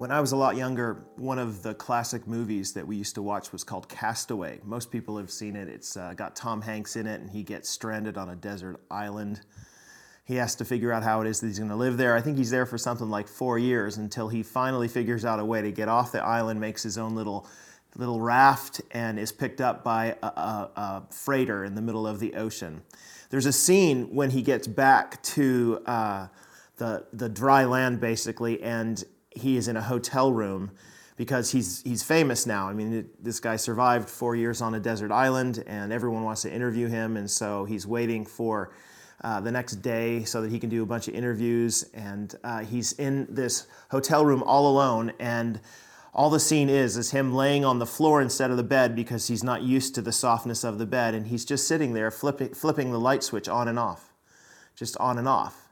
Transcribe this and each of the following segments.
When I was a lot younger, one of the classic movies that we used to watch was called Castaway. Most people have seen it. It's uh, got Tom Hanks in it, and he gets stranded on a desert island. He has to figure out how it is that he's going to live there. I think he's there for something like four years until he finally figures out a way to get off the island, makes his own little little raft, and is picked up by a, a, a freighter in the middle of the ocean. There's a scene when he gets back to uh, the the dry land, basically, and he is in a hotel room because he's he's famous now. I mean, this guy survived four years on a desert island, and everyone wants to interview him, and so he's waiting for. Uh, the next day, so that he can do a bunch of interviews, and uh, he's in this hotel room all alone. And all the scene is is him laying on the floor instead of the bed because he's not used to the softness of the bed, and he's just sitting there flipping, flipping the light switch on and off, just on and off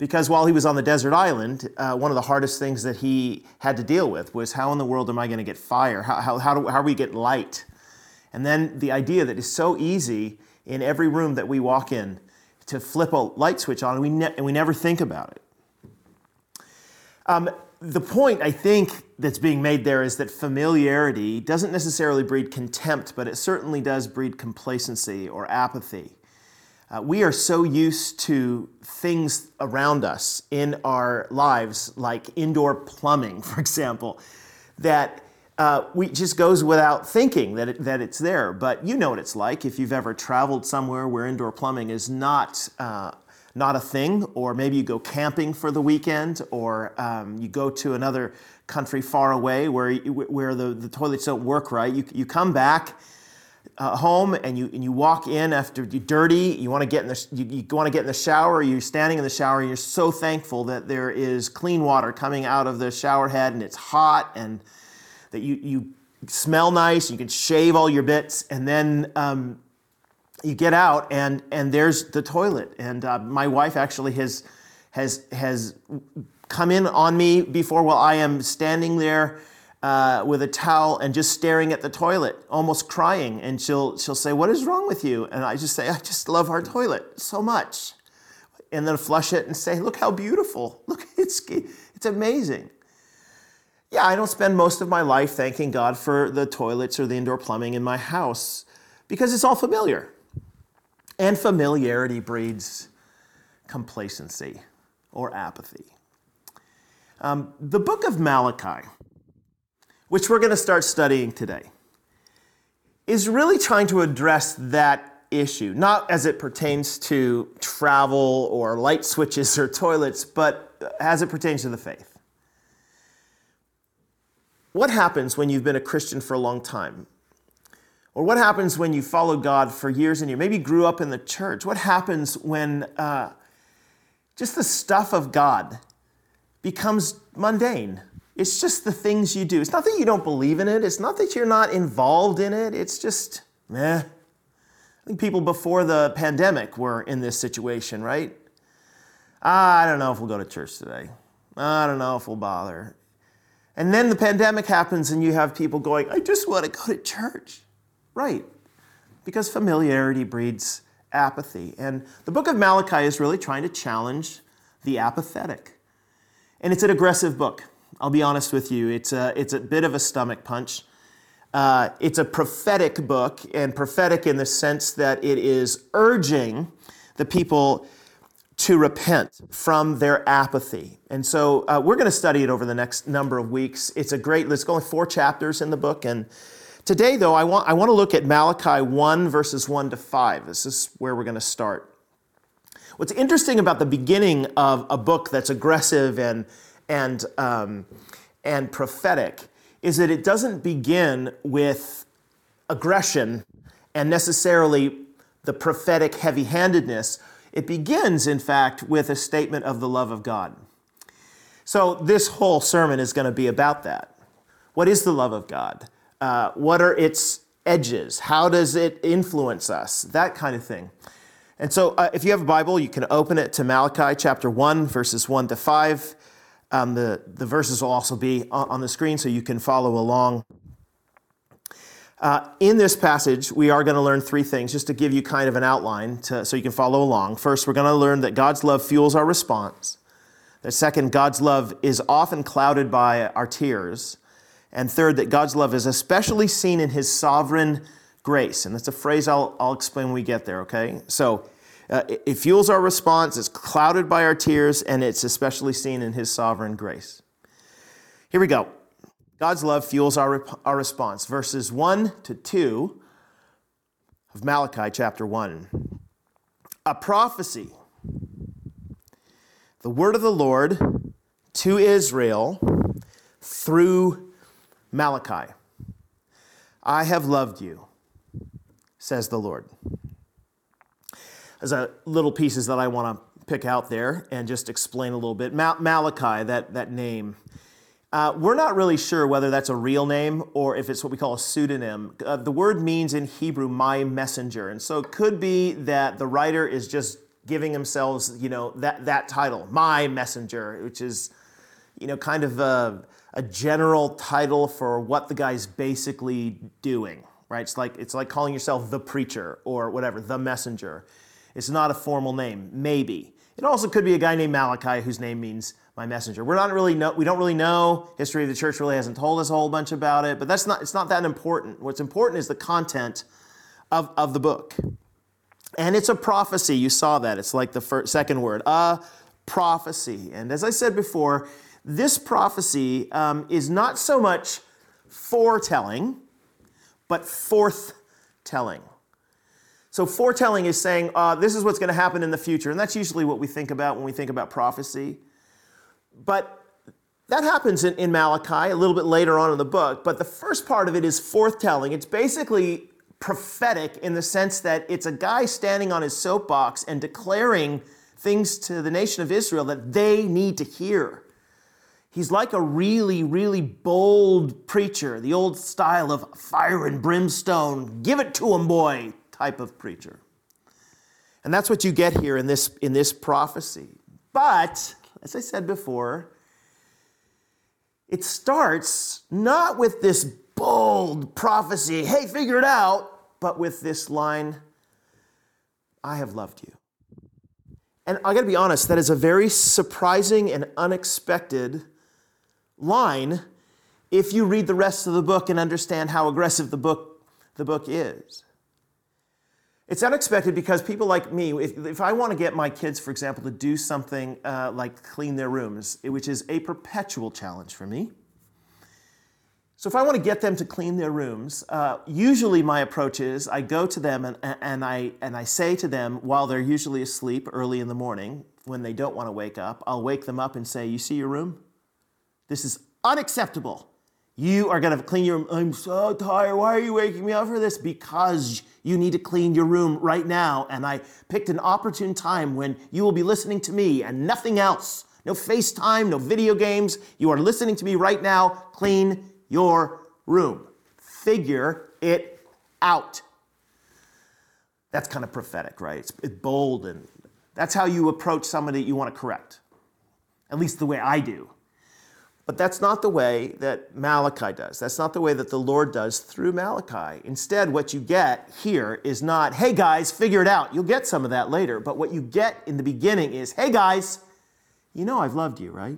because while he was on the desert island, uh, one of the hardest things that he had to deal with was how in the world am I going to get fire? How, how, how, do, how do we get light? And then the idea that is so easy in every room that we walk in to flip a light switch on and we, ne- and we never think about it. Um, the point I think that's being made there is that familiarity doesn't necessarily breed contempt, but it certainly does breed complacency or apathy. Uh, we are so used to things around us in our lives, like indoor plumbing, for example, that uh, we just goes without thinking that, it, that it's there. But you know what it's like if you've ever traveled somewhere where indoor plumbing is not, uh, not a thing, or maybe you go camping for the weekend, or um, you go to another country far away where, where the, the toilets don't work right. You, you come back uh, home and you and you walk in after you're dirty, you want to get in the you, you want to get in the shower. You're standing in the shower. You're so thankful that there is clean water coming out of the shower head and it's hot and that you you smell nice. You can shave all your bits and then. Um, you get out and and there's the toilet and uh, my wife actually has has has come in on me before while I am standing there uh, with a towel and just staring at the toilet, almost crying. And she'll, she'll say, What is wrong with you? And I just say, I just love our toilet so much. And then flush it and say, Look how beautiful. Look, it's, it's amazing. Yeah, I don't spend most of my life thanking God for the toilets or the indoor plumbing in my house because it's all familiar. And familiarity breeds complacency or apathy. Um, the book of Malachi which we're going to start studying today, is really trying to address that issue, not as it pertains to travel or light switches or toilets, but as it pertains to the faith. What happens when you've been a Christian for a long time? Or what happens when you follow God for years and years? Maybe grew up in the church. What happens when uh, just the stuff of God becomes mundane? It's just the things you do. It's not that you don't believe in it. It's not that you're not involved in it. It's just, eh. I think people before the pandemic were in this situation, right? I don't know if we'll go to church today. I don't know if we'll bother. And then the pandemic happens and you have people going, I just want to go to church. Right. Because familiarity breeds apathy. And the book of Malachi is really trying to challenge the apathetic. And it's an aggressive book. I'll be honest with you, it's a, it's a bit of a stomach punch. Uh, it's a prophetic book, and prophetic in the sense that it is urging the people to repent from their apathy. And so uh, we're going to study it over the next number of weeks. It's a great, there's only four chapters in the book. And today, though, I want, I want to look at Malachi 1, verses 1 to 5. This is where we're going to start. What's interesting about the beginning of a book that's aggressive and and, um, and prophetic is that it doesn't begin with aggression and necessarily the prophetic heavy handedness. It begins, in fact, with a statement of the love of God. So, this whole sermon is going to be about that. What is the love of God? Uh, what are its edges? How does it influence us? That kind of thing. And so, uh, if you have a Bible, you can open it to Malachi chapter 1, verses 1 to 5. Um, the, the verses will also be on the screen so you can follow along. Uh, in this passage, we are going to learn three things just to give you kind of an outline to, so you can follow along. First, we're going to learn that God's love fuels our response. The second, God's love is often clouded by our tears. And third, that God's love is especially seen in his sovereign grace. And that's a phrase I'll, I'll explain when we get there, okay? So uh, it, it fuels our response, it's clouded by our tears, and it's especially seen in his sovereign grace. Here we go. God's love fuels our, our response. Verses 1 to 2 of Malachi chapter 1. A prophecy. The word of the Lord to Israel through Malachi. I have loved you, says the Lord. There's a little pieces that I want to pick out there and just explain a little bit. Malachi, that, that name. Uh, we're not really sure whether that's a real name or if it's what we call a pseudonym. Uh, the word means in Hebrew, my messenger. And so it could be that the writer is just giving themselves, you know, that, that title, my messenger, which is, you know, kind of a, a general title for what the guy's basically doing, right? It's like, it's like calling yourself the preacher or whatever, the messenger. It's not a formal name, maybe. It also could be a guy named Malachi whose name means my messenger. We're not really know, we don't really know. History of the church really hasn't told us a whole bunch about it, but that's not, it's not that important. What's important is the content of, of the book. And it's a prophecy. You saw that. It's like the first, second word, a prophecy. And as I said before, this prophecy um, is not so much foretelling, but forthtelling. So, foretelling is saying, uh, this is what's going to happen in the future. And that's usually what we think about when we think about prophecy. But that happens in, in Malachi a little bit later on in the book. But the first part of it is forthtelling. It's basically prophetic in the sense that it's a guy standing on his soapbox and declaring things to the nation of Israel that they need to hear. He's like a really, really bold preacher, the old style of fire and brimstone, give it to him, boy, type of preacher. And that's what you get here in this, in this prophecy. But as I said before, it starts not with this bold prophecy, hey, figure it out, but with this line, I have loved you. And I gotta be honest, that is a very surprising and unexpected line if you read the rest of the book and understand how aggressive the book, the book is. It's unexpected because people like me, if, if I want to get my kids, for example, to do something uh, like clean their rooms, which is a perpetual challenge for me. So if I want to get them to clean their rooms, uh, usually my approach is I go to them and, and, I, and I say to them while they're usually asleep early in the morning, when they don't want to wake up, I'll wake them up and say, You see your room? This is unacceptable. You are going to clean your room. I'm so tired. Why are you waking me up for this? Because you need to clean your room right now. And I picked an opportune time when you will be listening to me and nothing else. No FaceTime, no video games. You are listening to me right now. Clean your room. Figure it out. That's kind of prophetic, right? It's, bold and that's how you approach somebody you want to correct. At least the way I do. But that's not the way that Malachi does. That's not the way that the Lord does through Malachi. Instead, what you get here is not, hey guys, figure it out. You'll get some of that later. But what you get in the beginning is, hey guys, you know I've loved you, right?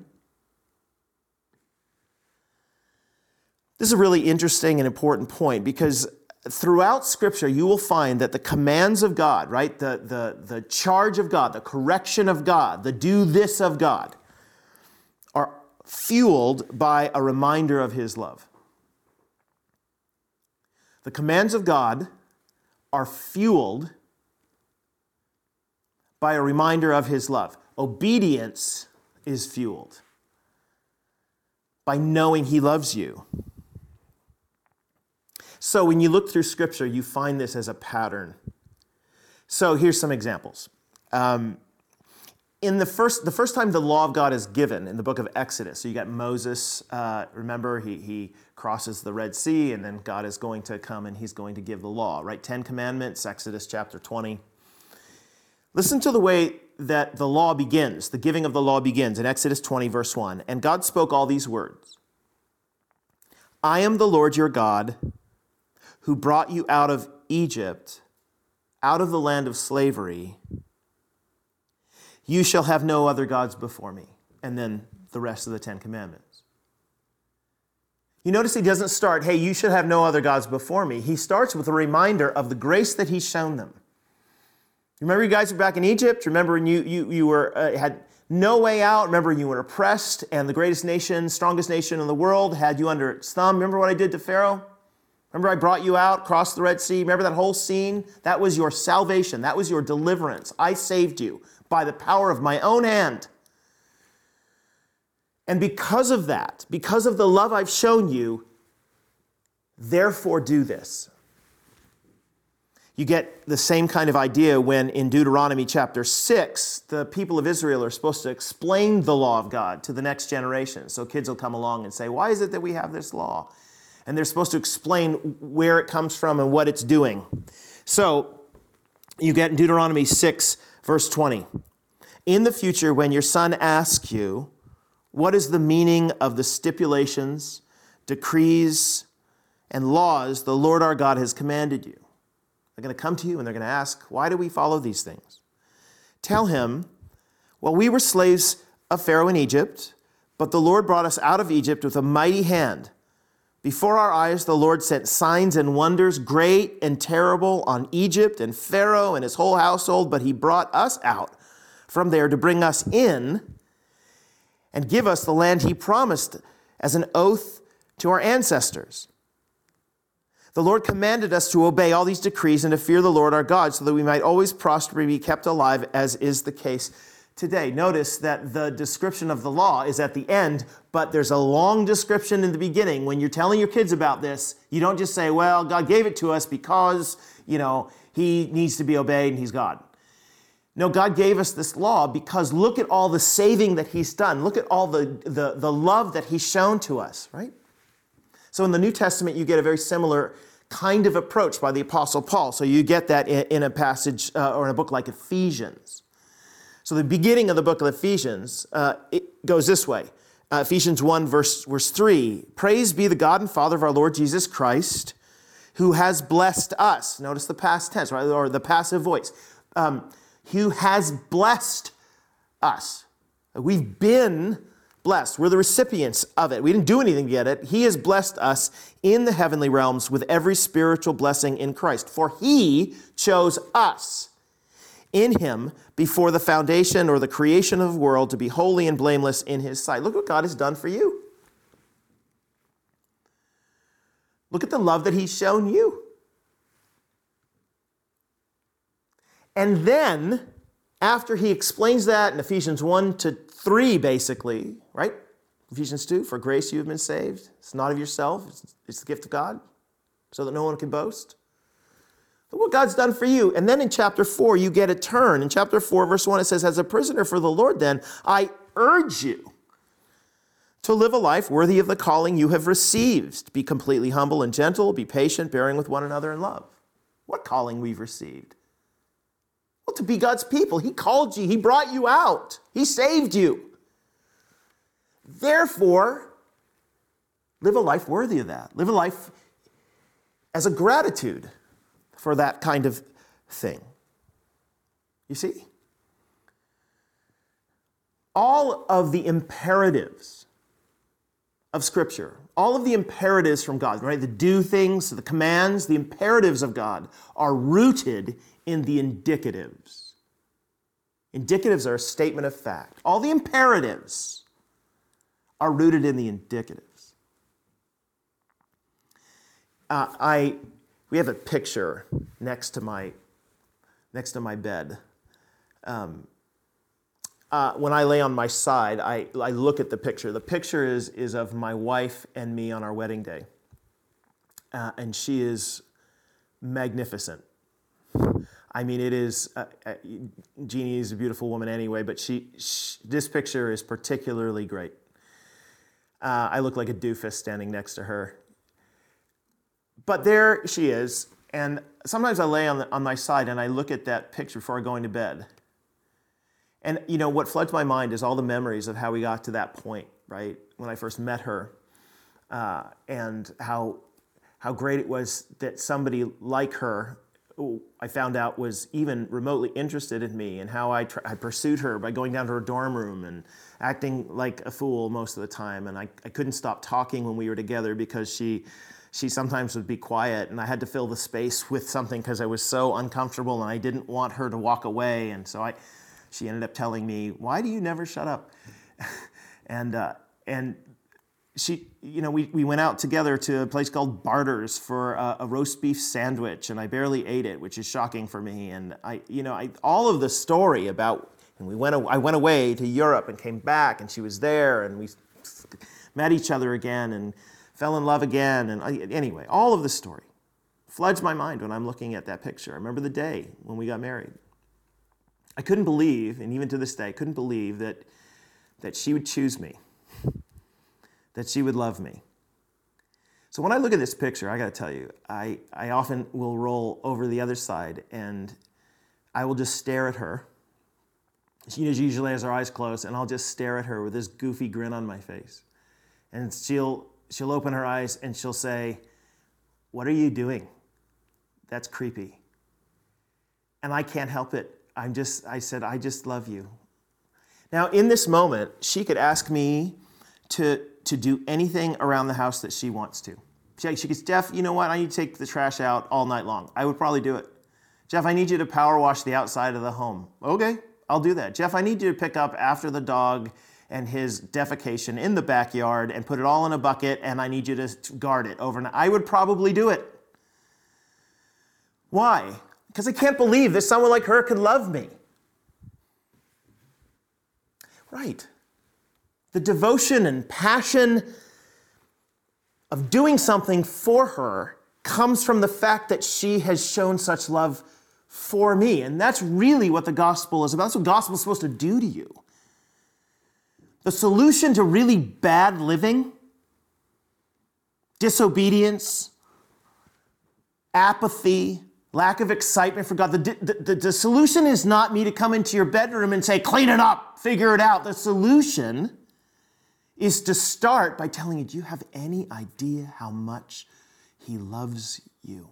This is a really interesting and important point because throughout Scripture, you will find that the commands of God, right, the, the, the charge of God, the correction of God, the do this of God, fueled by a reminder of his love. The commands of God are fueled by a reminder of his love. Obedience is fueled by knowing he loves you. So when you look through scripture, you find this as a pattern. So here's some examples. Um, in the first, the first time the law of God is given in the book of Exodus, so you got Moses, uh, remember, he, he crosses the Red Sea, and then God is going to come and he's going to give the law, right? Ten Commandments, Exodus chapter 20. Listen to the way that the law begins, the giving of the law begins in Exodus 20, verse 1. And God spoke all these words I am the Lord your God who brought you out of Egypt, out of the land of slavery. You shall have no other gods before me. and then the rest of the Ten Commandments. You notice he doesn't start, hey, you should have no other gods before me. He starts with a reminder of the grace that he's shown them. Remember, you guys were back in Egypt? Remember, when you, you, you were, uh, had no way out. Remember, you were oppressed, and the greatest nation, strongest nation in the world, had you under its thumb. Remember what I did to Pharaoh? Remember, I brought you out, crossed the Red Sea. Remember that whole scene? That was your salvation. That was your deliverance. I saved you by the power of my own hand. And because of that, because of the love I've shown you, therefore do this. You get the same kind of idea when in Deuteronomy chapter 6, the people of Israel are supposed to explain the law of God to the next generation. So kids will come along and say, Why is it that we have this law? And they're supposed to explain where it comes from and what it's doing. So you get in Deuteronomy 6, verse 20. In the future, when your son asks you, What is the meaning of the stipulations, decrees, and laws the Lord our God has commanded you? They're going to come to you and they're going to ask, Why do we follow these things? Tell him, Well, we were slaves of Pharaoh in Egypt, but the Lord brought us out of Egypt with a mighty hand. Before our eyes, the Lord sent signs and wonders, great and terrible, on Egypt and Pharaoh and his whole household, but he brought us out from there to bring us in and give us the land he promised as an oath to our ancestors. The Lord commanded us to obey all these decrees and to fear the Lord our God so that we might always prosper and be kept alive, as is the case today. Notice that the description of the law is at the end, but there's a long description in the beginning. When you're telling your kids about this, you don't just say, well, God gave it to us because, you know, he needs to be obeyed and he's God. No, God gave us this law because look at all the saving that he's done. Look at all the, the, the love that he's shown to us, right? So in the New Testament, you get a very similar kind of approach by the Apostle Paul. So you get that in, a passage uh, or in a book like Ephesians. So the beginning of the book of Ephesians uh, it goes this way. Uh, Ephesians 1, verse, verse 3 Praise be the God and Father of our Lord Jesus Christ, who has blessed us. Notice the past tense, right? Or the passive voice. Um, who has blessed us. We've been blessed. We're the recipients of it. We didn't do anything to get it. He has blessed us in the heavenly realms with every spiritual blessing in Christ. For he chose us in him before the foundation or the creation of the world to be holy and blameless in his sight. Look what God has done for you. Look at the love that he's shown you. And then, after he explains that in Ephesians 1 to 3, basically, right? Ephesians 2, for grace you have been saved. It's not of yourself, it's, the gift of God, so that no one can boast. What God's done for you. And then in chapter 4, you get a turn. In chapter 4, verse 1, it says, As a prisoner for the Lord, then, I urge you to live a life worthy of the calling you have received. Be completely humble and gentle, be patient, bearing with one another in love. What calling we've received? Well, to be God's people. He called you, He brought you out, He saved you. Therefore, live a life worthy of that. Live a life as a gratitude for that kind of thing. You see? All of the imperatives of Scripture, all of the imperatives from God, right? The do things, the commands, the imperatives of God are rooted in the indicatives. Indicatives are a statement of fact. All the imperatives are rooted in the indicatives. Uh, I, we have a picture next to my, next to my bed. Um, uh, when I lay on my side, I, I look at the picture. The picture is, is of my wife and me on our wedding day. Uh, and she is magnificent. I mean, it is, uh, uh, Jeannie is a beautiful woman anyway, but she, she this picture is particularly great. Uh, I look like a doofus standing next to her. But there she is, and sometimes I lay on, the, on my side and I look at that picture before going to bed. And, you know, what floods my mind is all the memories of how we got to that point, right? When I first met her, uh, and how, how great it was that somebody like her I found out was even remotely interested in me and how I, I pursued her by going down to her dorm room and acting like a fool most of the time. And I, I couldn't stop talking when we were together because she, she sometimes would be quiet and I had to fill the space with something because I was so uncomfortable and I didn't want her to walk away. And so I, she ended up telling me, Why do you never shut up? and, uh, and she, you know, we, we went out together to a place called Barter's for a, a, roast beef sandwich, and I barely ate it, which is shocking for me. And I, you know, I, all of the story about, and we went, I went away to Europe and came back, and she was there, and we met each other again and fell in love again. And I, anyway, all of the story floods my mind when I'm looking at that picture. I remember the day when we got married. I couldn't believe, and even to this day, I couldn't believe that, that she would choose me that she would love me. So when I look at this picture, I got to tell you, I, I often will roll over the other side and I will just stare at her. She usually has her eyes closed, and I'll just stare at her with this goofy grin on my face. And she'll, she'll open her eyes and she'll say, What are you doing? That's creepy. And I can't help it. I'm just, I said, I just love you. Now, in this moment, she could ask me to to do anything around the house that she wants to. She, she goes, Jeff, you know what? I need to take the trash out all night long. I would probably do it. Jeff, I need you to power wash the outside of the home. Okay, I'll do that. Jeff, I need you to pick up after the dog and his defecation in the backyard and put it all in a bucket, and I need you to guard it overnight. I would probably do it. Why? Because I can't believe that someone like her could love me. Right the devotion and passion of doing something for her comes from the fact that she has shown such love for me. And that's really what the gospel is about. That's what the gospel is supposed to do to you. The solution to really bad living, disobedience, apathy, lack of excitement for God, the, the, the, the solution is not me to come into your bedroom and say, clean it up, figure it out. The solution is to start by telling you, do you have any idea how much He loves you?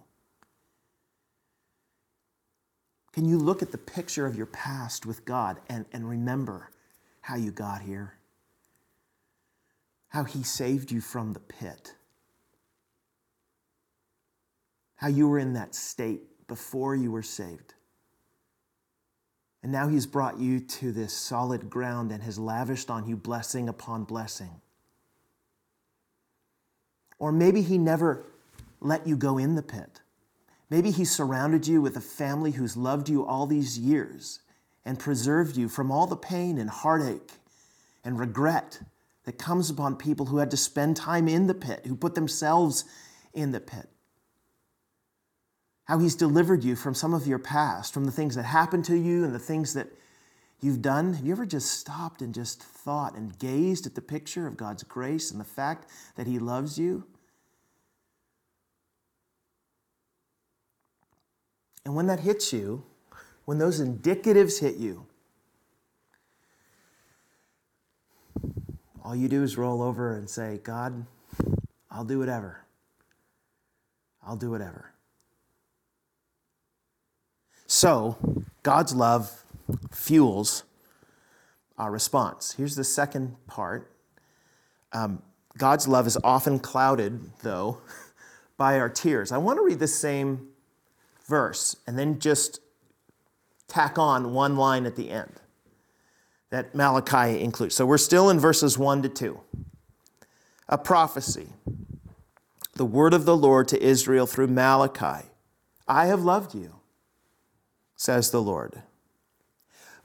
Can you look at the picture of your past with God and, and remember how you got here? How He saved you from the pit? How you were in that state before you were saved? And now he's brought you to this solid ground and has lavished on you blessing upon blessing. Or maybe he never let you go in the pit. Maybe he surrounded you with a family who's loved you all these years and preserved you from all the pain and heartache and regret that comes upon people who had to spend time in the pit, who put themselves in the pit how He's delivered you from some of your past, from the things that happened to you and the things that you've done. Have you ever just stopped and just thought and gazed at the picture of God's grace and the fact that He loves you? And when that hits you, when those indicatives hit you, all you do is roll over and say, God, I'll do whatever. I'll do whatever. So, God's love fuels our response. Here's the second part um, God's love is often clouded, though, by our tears. I want to read the same verse and then just tack on one line at the end that Malachi includes. So we're still in verses 1 to 2. A prophecy. The word of the Lord to Israel through Malachi I have loved you says the Lord.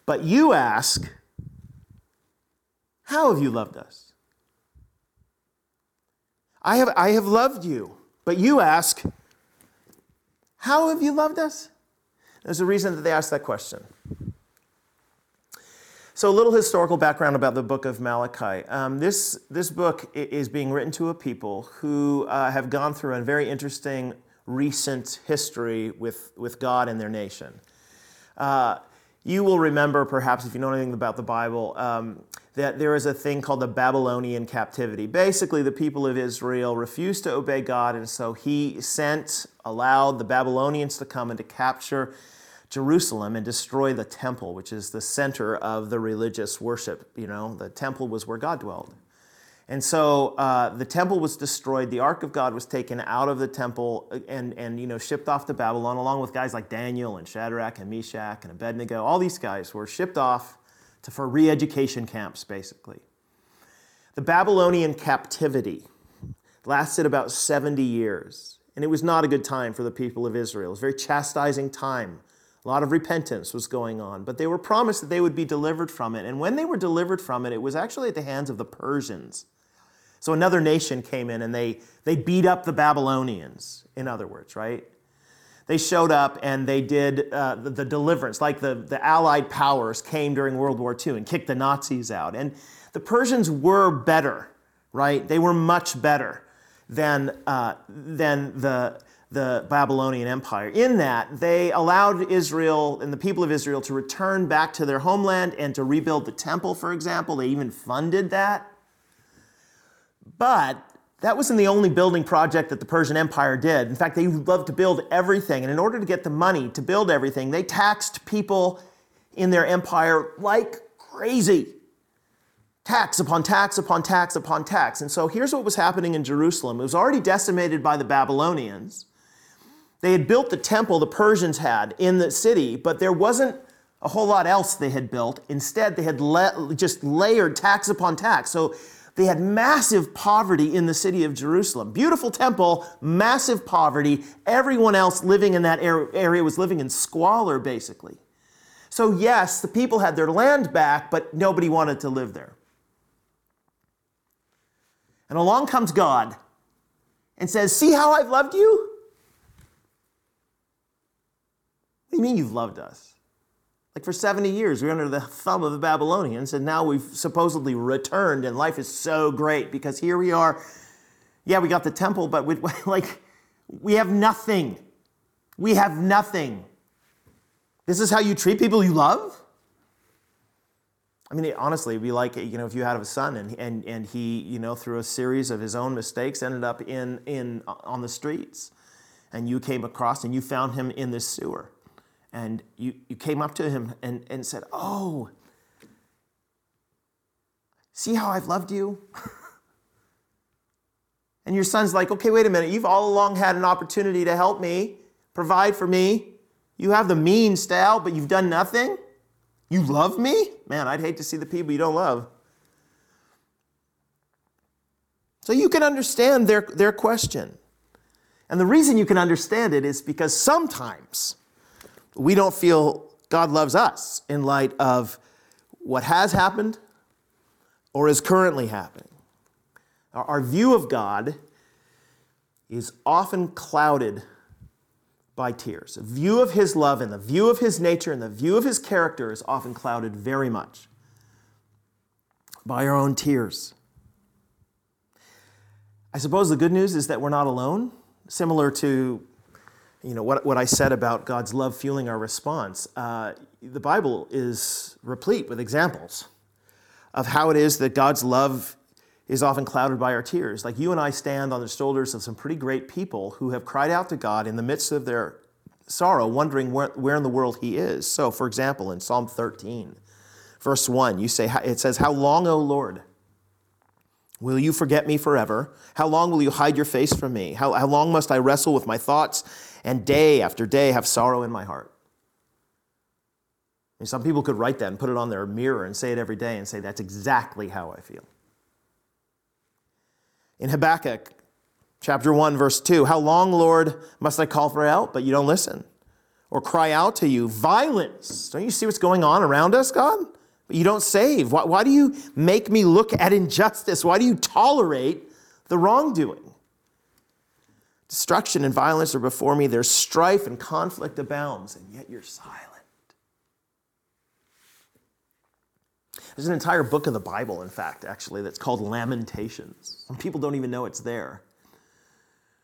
But you ask, How have you loved us? I have, I have loved you. But you ask, How have you loved us? There's a reason that they ask that question. So, a little historical background about the book of Malachi. Um, this, this book is being written to a people who uh, have gone through a very interesting recent history with, with God and their nation. Uh, you will remember, perhaps, if you know anything about the Bible, um, that there is a thing called the Babylonian captivity. Basically, the people of Israel refused to obey God, and so he sent, allowed the Babylonians to come and to capture Jerusalem and destroy the temple, which is the center of the religious worship. You know, the temple was where God dwelled. And so uh, the temple was destroyed. The ark of God was taken out of the temple and, and you know, shipped off to Babylon, along with guys like Daniel and Shadrach and Meshach and Abednego. All these guys were shipped off to, for re education camps, basically. The Babylonian captivity lasted about 70 years, and it was not a good time for the people of Israel. It was a very chastising time. A lot of repentance was going on, but they were promised that they would be delivered from it. And when they were delivered from it, it was actually at the hands of the Persians. So another nation came in and they, they beat up the Babylonians, in other words, right? They showed up and they did uh, the, the, deliverance, like the, the Allied powers came during World War II and kicked the Nazis out. And the Persians were better, right? They were much better than, uh, than the, the Babylonian Empire, in that they allowed Israel and the people of Israel to return back to their homeland and to rebuild the temple, for example. They even funded that. But that wasn't the only building project that the Persian Empire did. In fact, they loved to build everything. And in order to get the money to build everything, they taxed people in their empire like crazy. Tax upon tax upon tax upon tax. And so here's what was happening in Jerusalem it was already decimated by the Babylonians. They had built the temple the Persians had in the city, but there wasn't a whole lot else they had built. Instead, they had le- just layered tax upon tax. So they had massive poverty in the city of Jerusalem. Beautiful temple, massive poverty. Everyone else living in that area was living in squalor, basically. So, yes, the people had their land back, but nobody wanted to live there. And along comes God and says, See how I've loved you? What do you mean you've loved us? Like for 70 years, we are under the thumb of the Babylonians, and now we've supposedly returned, and life is so great because here we are. Yeah, we got the temple, but we, like we have nothing. We have nothing. This is how you treat people you love? I mean, honestly, it'd be like, you know, if you had a son and, and, and he, you know, through a series of his own mistakes ended up in, in, on the streets and you came across and you found him in this sewer and you, you came up to him and, and said, Oh, see how I've loved you? and your son's like, Okay, wait a minute. You've all along had an opportunity to help me, provide for me. You have the means to help, but you've done nothing? You love me? Man, I'd hate to see the people you don't love. So you can understand their, their question. And the reason you can understand it is because sometimes we don't feel God loves us in light of what has happened or is currently happening. Our view of God is often clouded by tears. A view of his love and the view of his nature and the view of his character is often clouded very much by our own tears. I suppose the good news is that we're not alone, similar to you know, what, what I said about God's love fueling our response, uh, the Bible is replete with examples of how it is that God's love is often clouded by our tears. Like you and I stand on the shoulders of some pretty great people who have cried out to God in the midst of their sorrow, wondering where, where in the world He is. So, for example, in Psalm 13, verse 1, you say, it says, How long, O Lord? Will you forget me forever? How long will you hide your face from me? How, how long must I wrestle with my thoughts and day after day have sorrow in my heart? And some people could write that and put it on their mirror and say it every day and say, That's exactly how I feel. In Habakkuk chapter 1, verse 2, How long, Lord, must I call for help, but you don't listen? Or cry out to you, Violence! Don't you see what's going on around us, God? You don't save. Why, why do you make me look at injustice? Why do you tolerate the wrongdoing? Destruction and violence are before me. There's strife and conflict abounds, and yet you're silent. There's an entire book of the Bible, in fact, actually, that's called Lamentations. Some people don't even know it's there.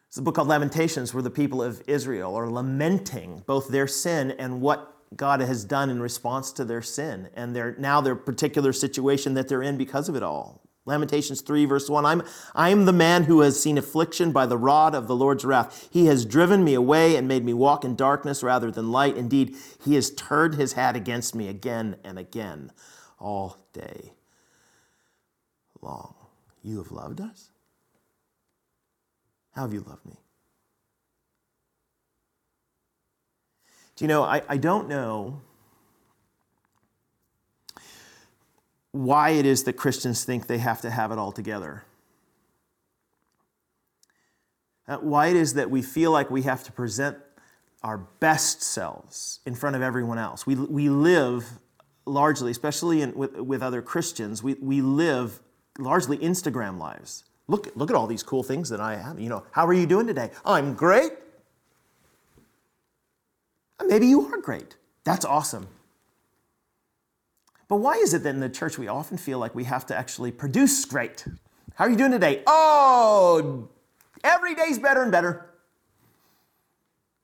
It's a book called Lamentations where the people of Israel are lamenting both their sin and what God has done in response to their sin and their now their particular situation that they're in because of it all. Lamentations 3, verse 1 I'm, I am the man who has seen affliction by the rod of the Lord's wrath. He has driven me away and made me walk in darkness rather than light. Indeed, he has turned his hat against me again and again all day long. You have loved us? How have you loved me? Do you know, I, I don't know why it is that Christians think they have to have it all together. Uh, why it is that we feel like we have to present our best selves in front of everyone else. We, we live largely, especially in, with, with other Christians, we, we live largely Instagram lives. Look, look at all these cool things that I have. You know, how are you doing today? I'm great. Maybe you are great. That's awesome. But why is it that in the church we often feel like we have to actually produce great? How are you doing today? Oh, every day's better and better.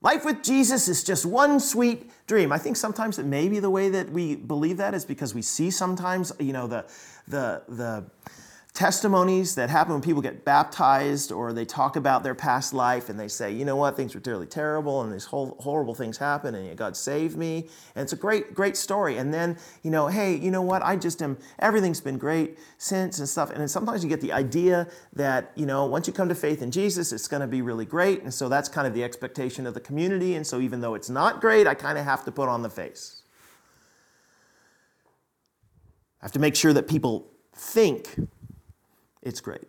Life with Jesus is just one sweet dream. I think sometimes that maybe the way that we believe that is because we see sometimes, you know, the the the testimonies that happen when people get baptized or they talk about their past life and they say, you know what, things were really terrible and these whole horrible things happened and God saved me. And it's a great, great story. And then, you know, hey, you know what, I just am, everything's been great since and stuff. And sometimes you get the idea that, you know, once you come to faith in Jesus, it's going to be really great. And so that's kind of the expectation of the community. And so even though it's not great, I kind of have to put on the face. I have to make sure that people think it's great.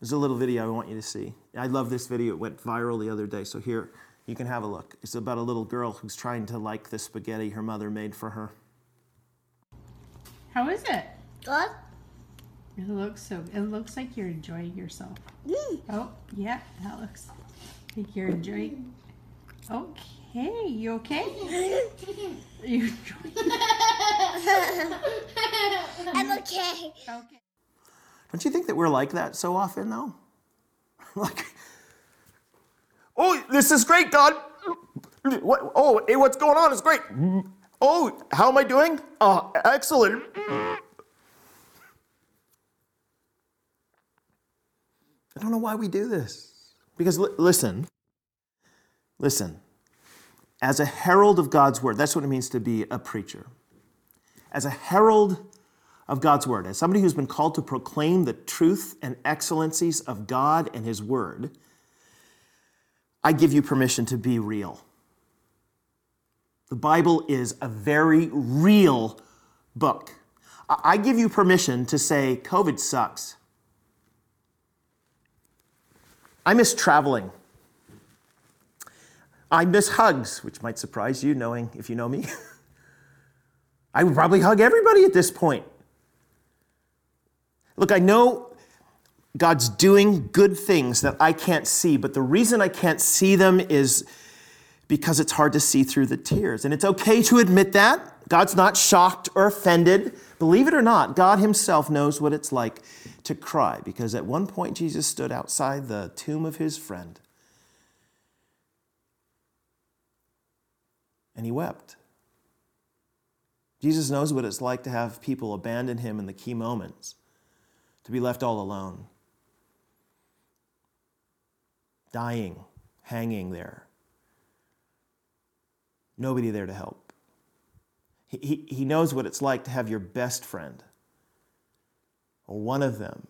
There's a little video I want you to see. I love this video. It went viral the other day. So here, you can have a look. It's about a little girl who's trying to like the spaghetti her mother made for her. How is it? Good. It looks so. It looks like you're enjoying yourself. Mm. Oh, yeah, that looks like you're enjoying. Okay, you okay? you enjoying? I'm okay. Okay. Don't you think that we're like that so often, though? like, oh, this is great, God. What, oh, hey, what's going on? It's great. Oh, how am I doing? Oh, excellent. I don't know why we do this. Because li- listen, listen, as a herald of God's word, that's what it means to be a preacher. As a herald of God's Word, as somebody who's been called to proclaim the truth and excellencies of God and His Word, I give you permission to be real. The Bible is a very real book. I give you permission to say, COVID sucks. I miss traveling. I miss hugs, which might surprise you, knowing if you know me. I would probably hug everybody at this point. Look, I know God's doing good things that I can't see, but the reason I can't see them is because it's hard to see through the tears. And it's okay to admit that. God's not shocked or offended. Believe it or not, God Himself knows what it's like to cry because at one point Jesus stood outside the tomb of his friend and he wept. Jesus knows what it's like to have people abandon him in the key moments to be left all alone, dying, hanging there, nobody there to help. He, he, he knows what it's like to have your best friend or one of them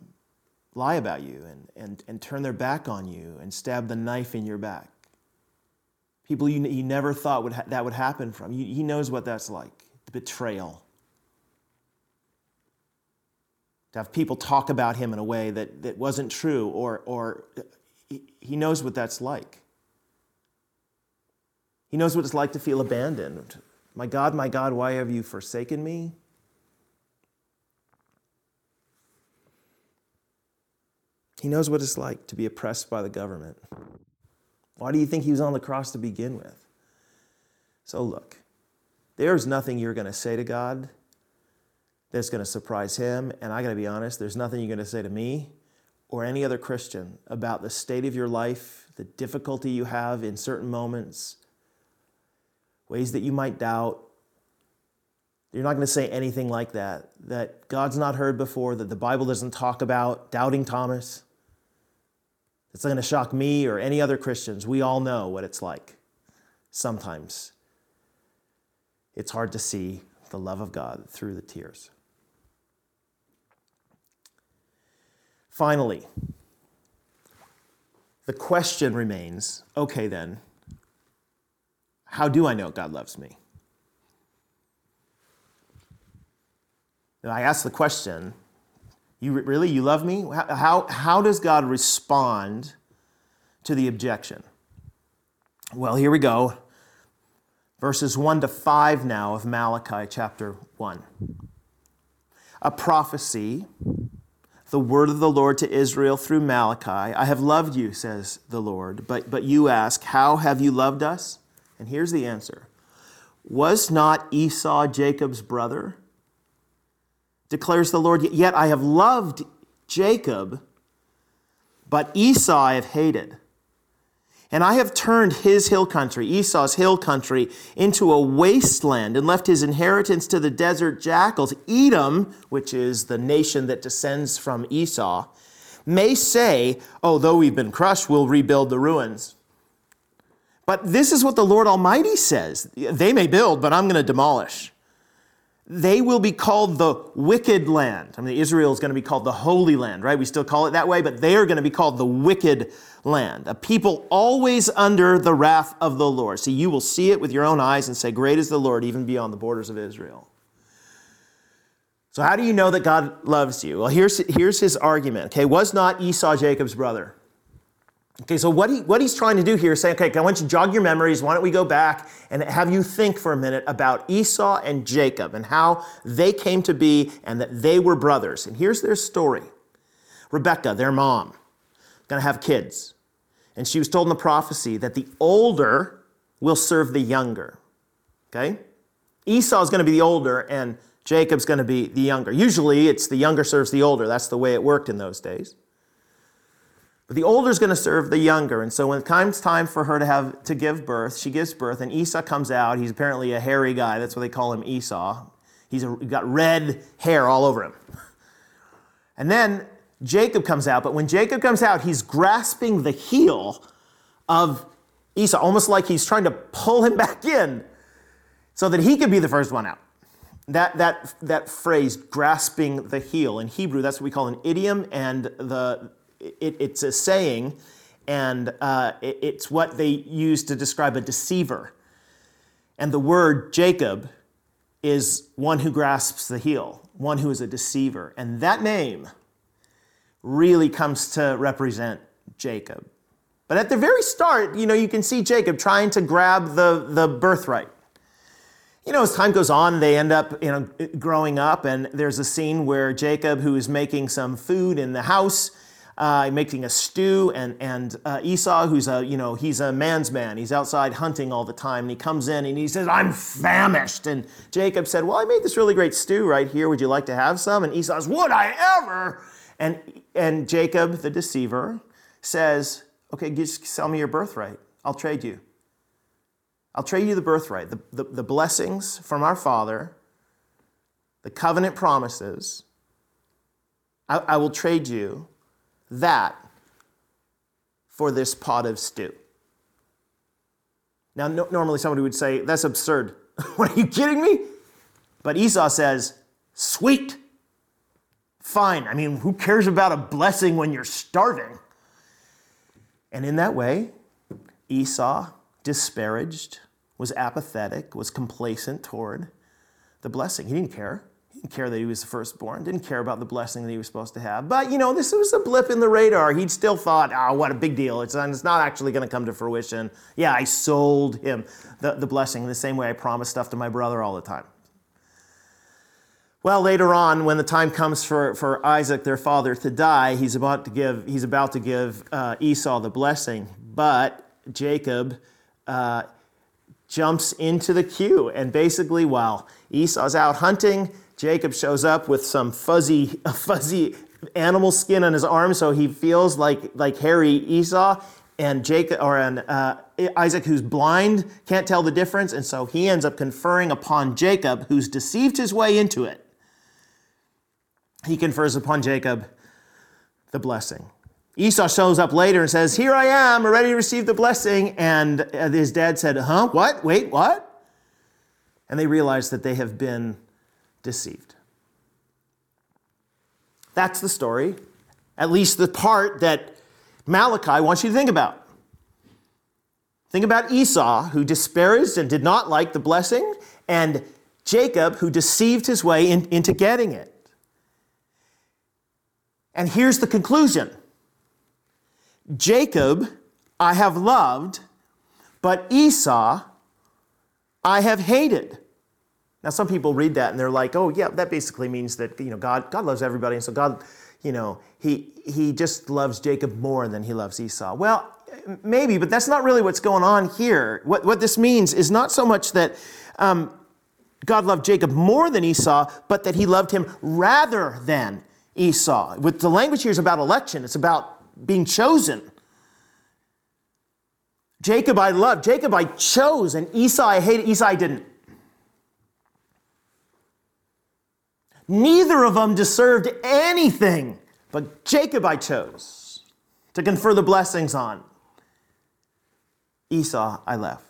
lie about you and, and, and turn their back on you and stab the knife in your back. People you, you never thought would ha- that would happen from. He knows what that's like the betrayal to have people talk about him in a way that, that wasn't true, or, or he, he knows what that's like. He knows what it's like to feel abandoned. My God, my God, why have you forsaken me? He knows what it's like to be oppressed by the government. Why do you think he was on the cross to begin with? So, look, there's nothing you're going to say to God that's going to surprise him. And I got to be honest, there's nothing you're going to say to me or any other Christian about the state of your life, the difficulty you have in certain moments, ways that you might doubt, You're not going to say anything like that, that God's not heard before, that the Bible doesn't talk about doubting Thomas. It's not going to shock me or any other Christians. We all know what it's like. Sometimes it's hard to see the love of God through the tears. Finally, the question remains okay, then, how do I know God loves me? And I ask the question, you really, you love me? How, how, does God respond to the objection? Well, here we go. Verses 1 to 5 now of Malachi chapter 1. A prophecy, the word of the Lord to Israel through Malachi. I have loved you, says the Lord, but, but you ask, How have you loved us? And here's the answer Was not Esau Jacob's brother? declares the Lord. Yet I have loved Jacob, but Esau I have hated. And I have turned his hill country, Esau's hill country, into a wasteland and left his inheritance to the desert jackals. Edom, which is the nation that descends from Esau, may say, Oh, though we've been crushed, we'll rebuild the ruins. But this is what the Lord Almighty says They may build, but I'm going to demolish they will be called the wicked land. I mean, Israel is going to be called the holy land, right? We still call it that way, but they are going to be called the wicked land. A people always under the wrath of the Lord. See, you will see it with your own eyes and say, Great is the Lord, even beyond the borders of Israel. So, how do you know that God loves you? Well, here's, here's his argument. Okay, was not Esau Jacob's brother? Okay, so what, he, what he's trying to do here is say, okay, I want you to jog your memories. Why don't we go back and have you think for a minute about Esau and Jacob and how they came to be and that they were brothers. And here's their story Rebecca, their mom, going to have kids. And she was told in the prophecy that the older will serve the younger. Okay? Esau is going to be the older and Jacob's going to be the younger. Usually it's the younger serves the older. That's the way it worked in those days. The older is going to serve the younger. And so when it comes time for her to have to give birth, she gives birth, and Esau comes out. He's apparently a hairy guy. That's what they call him Esau. He's a, got red hair all over him. And then Jacob comes out, but when Jacob comes out, he's grasping the heel of Esau, almost like he's trying to pull him back in so that he could be the first one out. That, that, that phrase, grasping the heel, in Hebrew, that's what we call an idiom, and the, it, it's a saying, and uh, it, it's what they use to describe a deceiver. And the word Jacob is one who grasps the heel, one who is a deceiver. And that name really comes to represent Jacob. But at the very start, you know, you can see Jacob trying to grab the, the birthright. You know, as time goes on, they end up, you know, growing up, and there's a scene where Jacob, who is making some food in the house, uh, making a stew, and, and uh, Esau, who's a, you know, he's a man's man. He's outside hunting all the time, and he comes in and he says, I'm famished. And Jacob said, well, I made this really great stew right here. Would you like to have some? And Esau says, would I ever? And, and Jacob, the deceiver, says, okay, just sell me your birthright. I'll trade you. I'll trade you the birthright, the, the, the blessings from our Father, the covenant promises. I, I will trade you that for this pot of stew. Now, no, normally somebody would say, That's absurd. what are you kidding me? But Esau says, Sweet. Fine. I mean, who cares about a blessing when you're starving? And in that way, Esau disparaged, was apathetic, was complacent toward the blessing. He didn't care didn't care that he was the firstborn, didn't care about the blessing that he was supposed to have. But, you know, this was a blip in the radar. He'd still thought, oh, what a big deal. It's, it's not actually going to come to fruition. Yeah, I sold him the, the blessing the same way I promised stuff to my brother all the time. Well, later on, when the time comes for, for Isaac, their father, to die, he's about to give, he's about to give uh, Esau the blessing. But Jacob uh, jumps into the queue. And basically, while Esau's out hunting, Jacob shows up with some fuzzy, fuzzy animal skin on his arm, so he feels like, like hairy Esau. and Jacob or an, uh, Isaac who's blind can't tell the difference, and so he ends up conferring upon Jacob, who's deceived his way into it. He confers upon Jacob the blessing. Esau shows up later and says, Here I am, ready to receive the blessing. And uh, his dad said, Huh? What? Wait, what? And they realize that they have been deceived. That's the story, at least the part that Malachi wants you to think about. Think about Esau, who disparaged and did not like the blessing, and Jacob, who deceived his way in, into getting it. And here's the conclusion Jacob I have loved, but Esau I have hated. Now, some people read that and they're like, oh, yeah, that basically means that, you know, God, God loves everybody. And so God, you know, he, he just loves Jacob more than he loves Esau. Well, maybe, but that's not really what's going on here. What, what this means is not so much that um, God loved Jacob more than Esau, but that he loved him rather than Esau. With the language here is about election, it's about being chosen. Jacob I loved, Jacob I chose, and Esau I hated, Esau I didn't. Neither of them deserved anything, but Jacob I chose to confer the blessings on. Esau I left.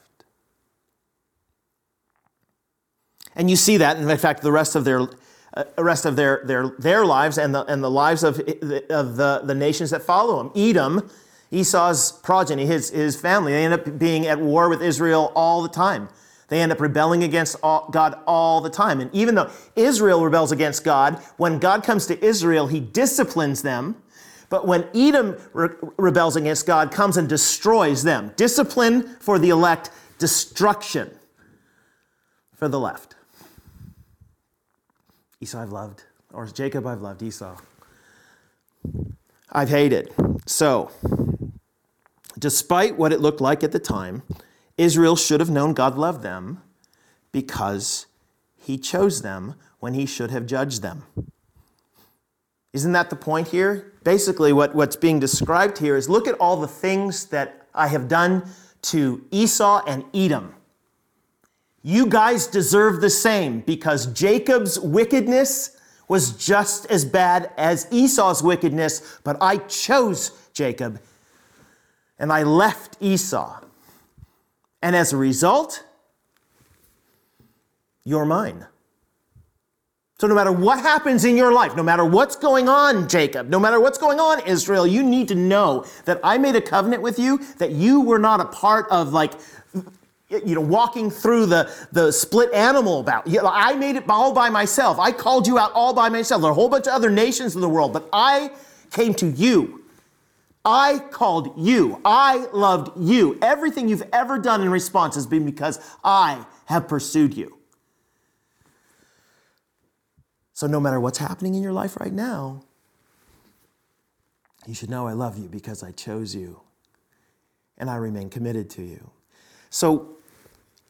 And you see that, in fact, the rest of their uh, rest of their, their, their lives and the, and the lives of, of the, the nations that follow him. Edom, Esau's progeny, his, his family, they end up being at war with Israel all the time. They end up rebelling against all, God all the time. And even though Israel rebels against God, when God comes to Israel, he disciplines them. But when Edom re- rebels against God, comes and destroys them. Discipline for the elect, destruction for the left. Esau I've loved, or Jacob I've loved, Esau I've hated. So, despite what it looked like at the time, Israel should have known God loved them because he chose them when he should have judged them. Isn't that the point here? Basically, what, what's being described here is look at all the things that I have done to Esau and Edom. You guys deserve the same because Jacob's wickedness was just as bad as Esau's wickedness, but I chose Jacob and I left Esau. And as a result, you're mine. So, no matter what happens in your life, no matter what's going on, Jacob, no matter what's going on, Israel, you need to know that I made a covenant with you, that you were not a part of like you know, walking through the, the split animal about. You know, I made it all by myself. I called you out all by myself. There are a whole bunch of other nations in the world, but I came to you. I called you. I loved you. Everything you've ever done in response has been because I have pursued you. So, no matter what's happening in your life right now, you should know I love you because I chose you and I remain committed to you. So,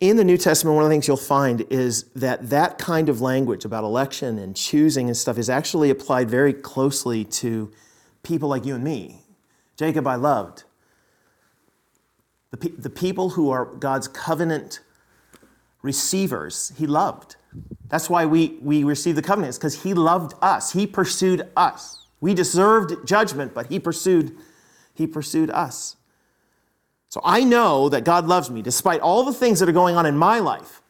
in the New Testament, one of the things you'll find is that that kind of language about election and choosing and stuff is actually applied very closely to people like you and me. Jacob, I loved. The, pe- the people who are God's covenant receivers, he loved. That's why we, we receive the covenants, because he loved us. He pursued us. We deserved judgment, but he pursued, he pursued us. So I know that God loves me despite all the things that are going on in my life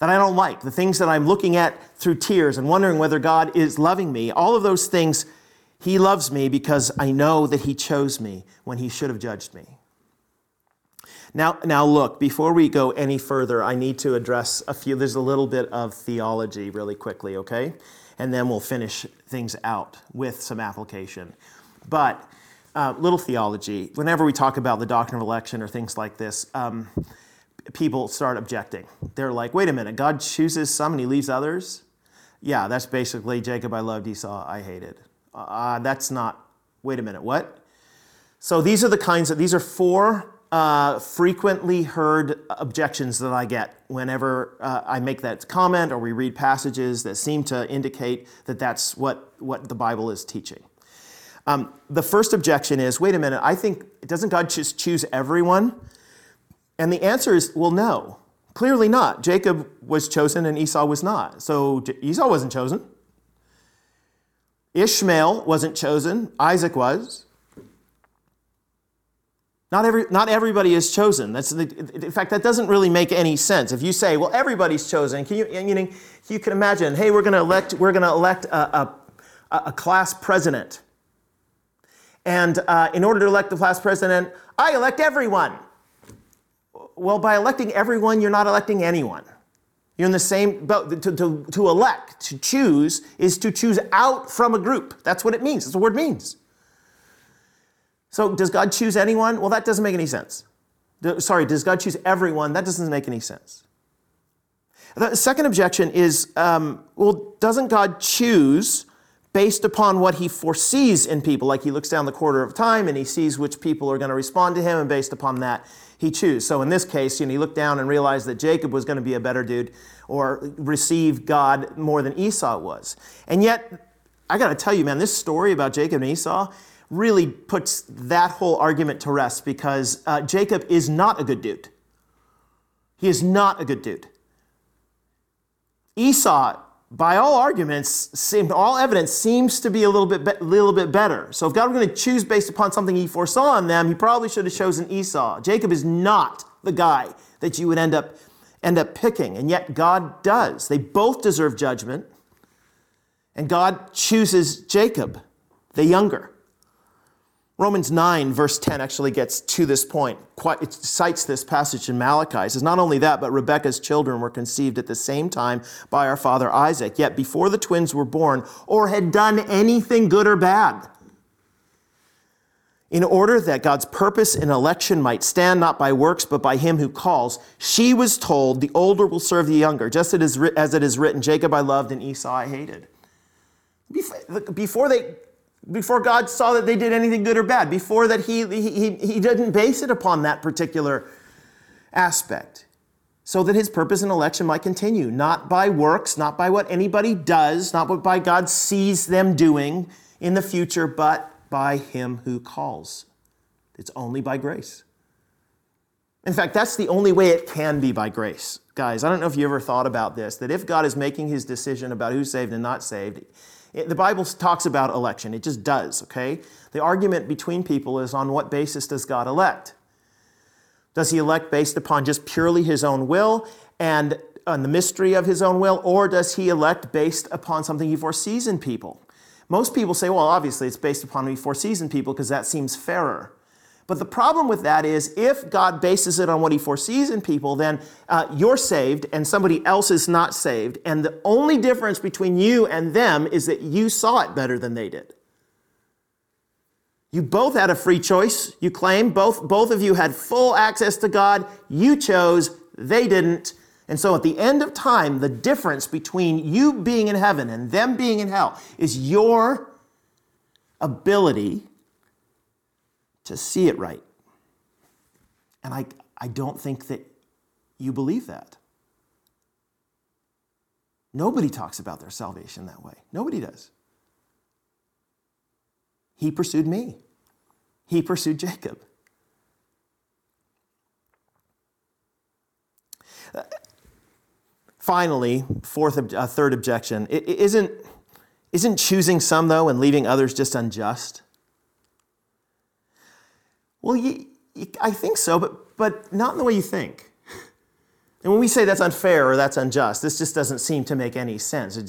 that I don't like, the things that I'm looking at through tears and wondering whether God is loving me. All of those things, He loves me because I know that He chose me when He should have judged me. Now, now look, before we go any further, I need to address a few, there's a little bit of theology really quickly, okay? And then we'll finish things out with some application. But uh, little theology. Whenever we talk about the doctrine of election or things like this, um, people start objecting. They're like, wait a minute, God chooses some and he leaves others? Yeah, that's basically Jacob I loved, Esau I hated. Uh, that's not, wait a minute, what? So these are the kinds of, these are four uh, frequently heard objections that I get whenever uh, I make that comment or we read passages that seem to indicate that that's what, what the Bible is teaching. Um, the first objection is wait a minute, I think, doesn't God just choose everyone? And the answer is well, no. Clearly not. Jacob was chosen and Esau was not. So Esau wasn't chosen. Ishmael wasn't chosen, Isaac was. Not, every, not everybody is chosen. That's the, in fact, that doesn't really make any sense. If you say, well, everybody's chosen, can you, you, you can imagine, hey, we're going to elect, we're to elect a, a, a, class president. And uh, in order to elect the class president, I elect everyone. Well, by electing everyone, you're not electing anyone. You're in the same, boat. to, to, to elect, to choose, is to choose out from a group. That's what it means. That's what the word means. So, does God choose anyone? Well, that doesn't make any sense. Sorry, does God choose everyone? That doesn't make any sense. The second objection is um, well, doesn't God choose based upon what he foresees in people? Like he looks down the quarter of time and he sees which people are going to respond to him, and based upon that, he chooses. So in this case, you know, he looked down and realized that Jacob was going to be a better dude or receive God more than Esau was. And yet, I got to tell you, man, this story about Jacob and Esau really puts that whole argument to rest because uh, Jacob is not a good dude. He is not a good dude. Esau, by all arguments, seem, all evidence seems to be a little bit, be, little bit better. So if God were going to choose based upon something he foresaw in them, he probably should have chosen Esau. Jacob is not the guy that you would end up, end up picking, and yet God does. They both deserve judgment, and God chooses Jacob, the younger. Romans 9, verse 10, actually gets to this point. It cites this passage in Malachi. It says, Not only that, but Rebekah's children were conceived at the same time by our father Isaac. Yet before the twins were born or had done anything good or bad, in order that God's purpose in election might stand not by works, but by him who calls, she was told, The older will serve the younger, just as it is written, Jacob I loved and Esau I hated. Before they before God saw that they did anything good or bad, before that he, he, he didn't base it upon that particular aspect, so that his purpose in election might continue, not by works, not by what anybody does, not what by God sees them doing in the future, but by him who calls. It's only by grace. In fact, that's the only way it can be by grace. Guys, I don't know if you ever thought about this, that if God is making his decision about who's saved and not saved, the Bible talks about election, it just does, okay? The argument between people is on what basis does God elect? Does he elect based upon just purely his own will and on the mystery of his own will, or does he elect based upon something he foresees in people? Most people say, well, obviously it's based upon he foresees in people because that seems fairer. But the problem with that is if God bases it on what he foresees in people, then uh, you're saved and somebody else is not saved. And the only difference between you and them is that you saw it better than they did. You both had a free choice, you claim. Both, both of you had full access to God. You chose, they didn't. And so at the end of time, the difference between you being in heaven and them being in hell is your ability to see it right. And I, I don't think that you believe that. Nobody talks about their salvation that way. Nobody does. He pursued me, he pursued Jacob. Finally, fourth, uh, third objection it, it isn't, isn't choosing some though and leaving others just unjust? Well, you, you, I think so, but, but not in the way you think. And when we say that's unfair or that's unjust, this just doesn't seem to make any sense.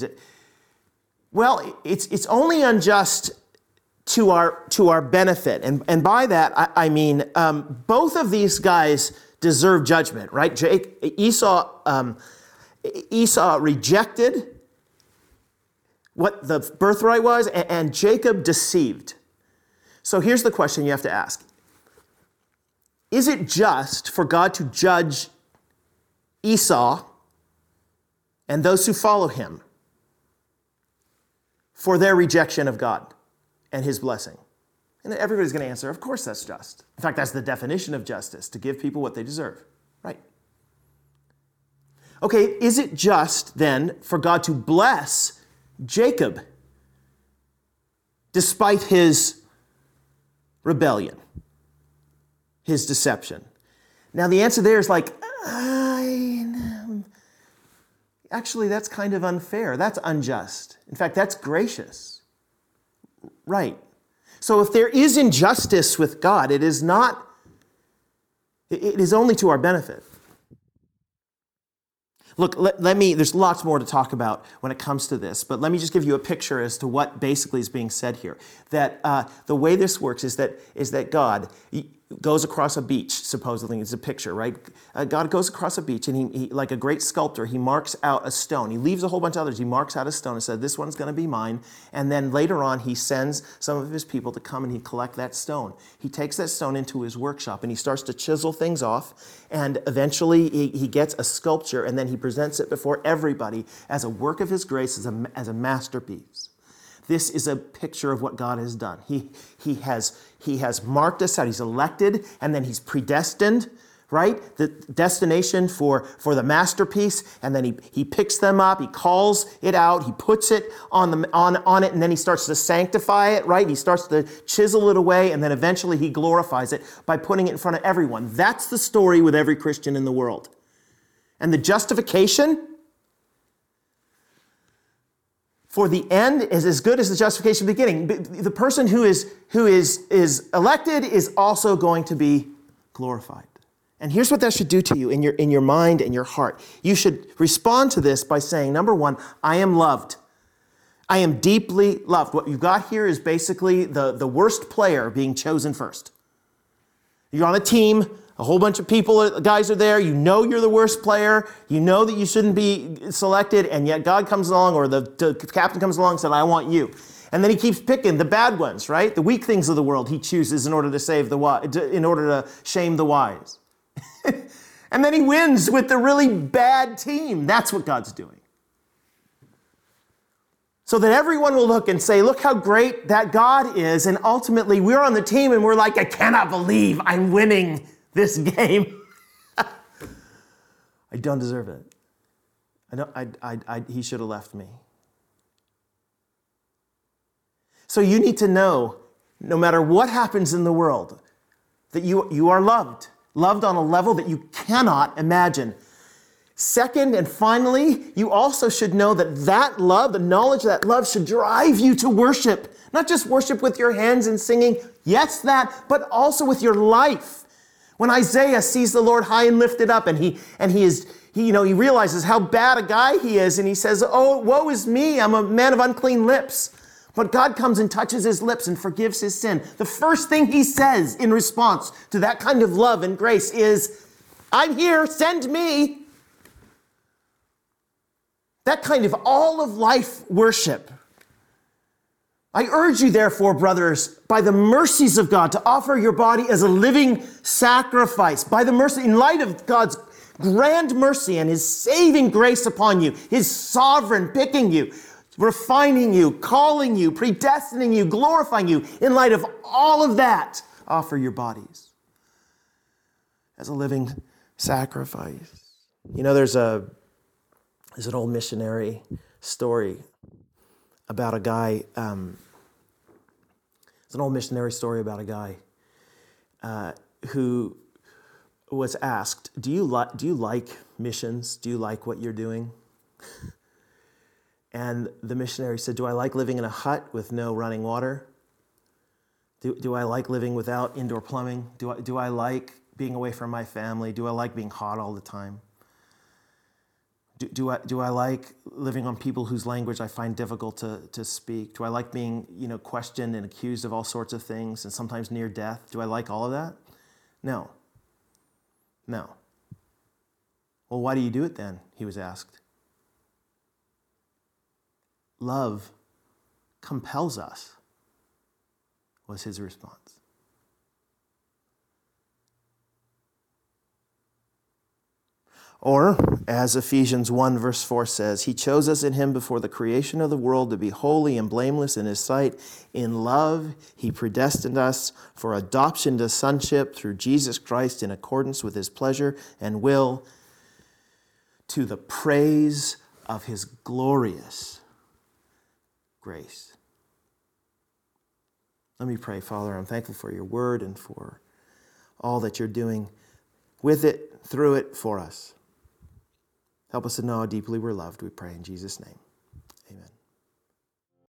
Well, it's, it's only unjust to our, to our benefit. And, and by that, I, I mean, um, both of these guys deserve judgment, right? Jake, Esau, um, Esau rejected what the birthright was, and, and Jacob deceived. So here's the question you have to ask is it just for God to judge Esau and those who follow him for their rejection of God and his blessing? And everybody's going to answer, of course that's just. In fact, that's the definition of justice, to give people what they deserve. Right. Okay, is it just then for God to bless Jacob despite his rebellion, his deception. Now, the answer there is like, I. Actually, that's kind of unfair. That's unjust. In fact, that's gracious. Right. So if there is injustice with God, it is not, it is only to our benefit. Look, let, let, me, there's lots more to talk about when it comes to this, but let me just give you a picture as to what basically is being said here. That uh, the way this works is that, is that God, goes across a beach, supposedly. It's a picture, right? Uh, God goes across a beach and he, he, like a great sculptor, he marks out a stone. He leaves a whole bunch of others. He marks out a stone and said, This one's going to be mine. And then later on, he sends some of his people to come and he collect that stone. He takes that stone into his workshop and he starts to chisel things off. And eventually, he, he gets a sculpture and then he presents it before everybody as a work of his grace, as a, as a masterpiece. This is a picture of what God has done. He, he, has, he has marked us out. He's elected, and then he's predestined, right? The destination for, for the masterpiece, and then he, he picks them up, he calls it out, he puts it on, the, on, on it, and then he starts to sanctify it, right? He starts to chisel it away, and then eventually he glorifies it by putting it in front of everyone. That's the story with every Christian in the world. And the justification, for the end is as good as the justification of the beginning. The person who is, who is, is elected is also going to be glorified. And here's what that should do to you in your, in your mind and your heart. You should respond to this by saying, number one, I am loved. I am deeply loved. What you've got here is basically the, the worst player being chosen first. You're on a team, a whole bunch of people, uh, guys are there. You know you're the worst player. You know that you shouldn't be selected, and yet God comes along, or the, the captain comes along and said, I want you. And then he keeps picking the bad ones, right? The weak things of the world he chooses in order to save the wise, in order to shame the wise. and then he wins with the really bad team. That's what God's doing. So that everyone will look and say, Look how great that God is. And ultimately, we're on the team and we're like, I cannot believe I'm winning this game. I don't deserve it. I don't, I, I, I, he should have left me. So you need to know, no matter what happens in the world, that you, you are loved, loved on a level that you cannot imagine. Second, and finally, you also should know that that love, the knowledge of that love, should drive you to worship. Not just worship with your hands and singing, yes, that, but also with your life. When Isaiah sees the Lord high and lifted up and he, and he is, he, you know, he realizes how bad a guy he is and he says, Oh, woe is me. I'm a man of unclean lips. But God comes and touches his lips and forgives his sin. The first thing he says in response to that kind of love and grace is, I'm here, send me. That kind of all of life worship I urge you, therefore, brothers, by the mercies of God, to offer your body as a living sacrifice, by the mercy, in light of God's grand mercy and his saving grace upon you, his sovereign picking you, refining you, calling you, predestining you, glorifying you, in light of all of that, offer your bodies as a living sacrifice. You know, there's a there's an old missionary story about a guy. Um, it's an old missionary story about a guy uh, who was asked, "Do you like Do you like missions? Do you like what you're doing?" and the missionary said, "Do I like living in a hut with no running water? Do, do I like living without indoor plumbing? Do I, do I like being away from my family? Do I like being hot all the time?" Do, do, I, do I like living on people whose language I find difficult to, to speak? Do I like being you know, questioned and accused of all sorts of things and sometimes near death? Do I like all of that? No. No. Well, why do you do it then? He was asked. Love compels us, was his response. Or, as Ephesians 1, verse 4 says, He chose us in Him before the creation of the world to be holy and blameless in His sight. In love, He predestined us for adoption to sonship through Jesus Christ in accordance with His pleasure and will, to the praise of His glorious grace. Let me pray, Father. I'm thankful for your word and for all that you're doing with it, through it, for us. Help us to know how deeply we're loved, we pray in Jesus' name.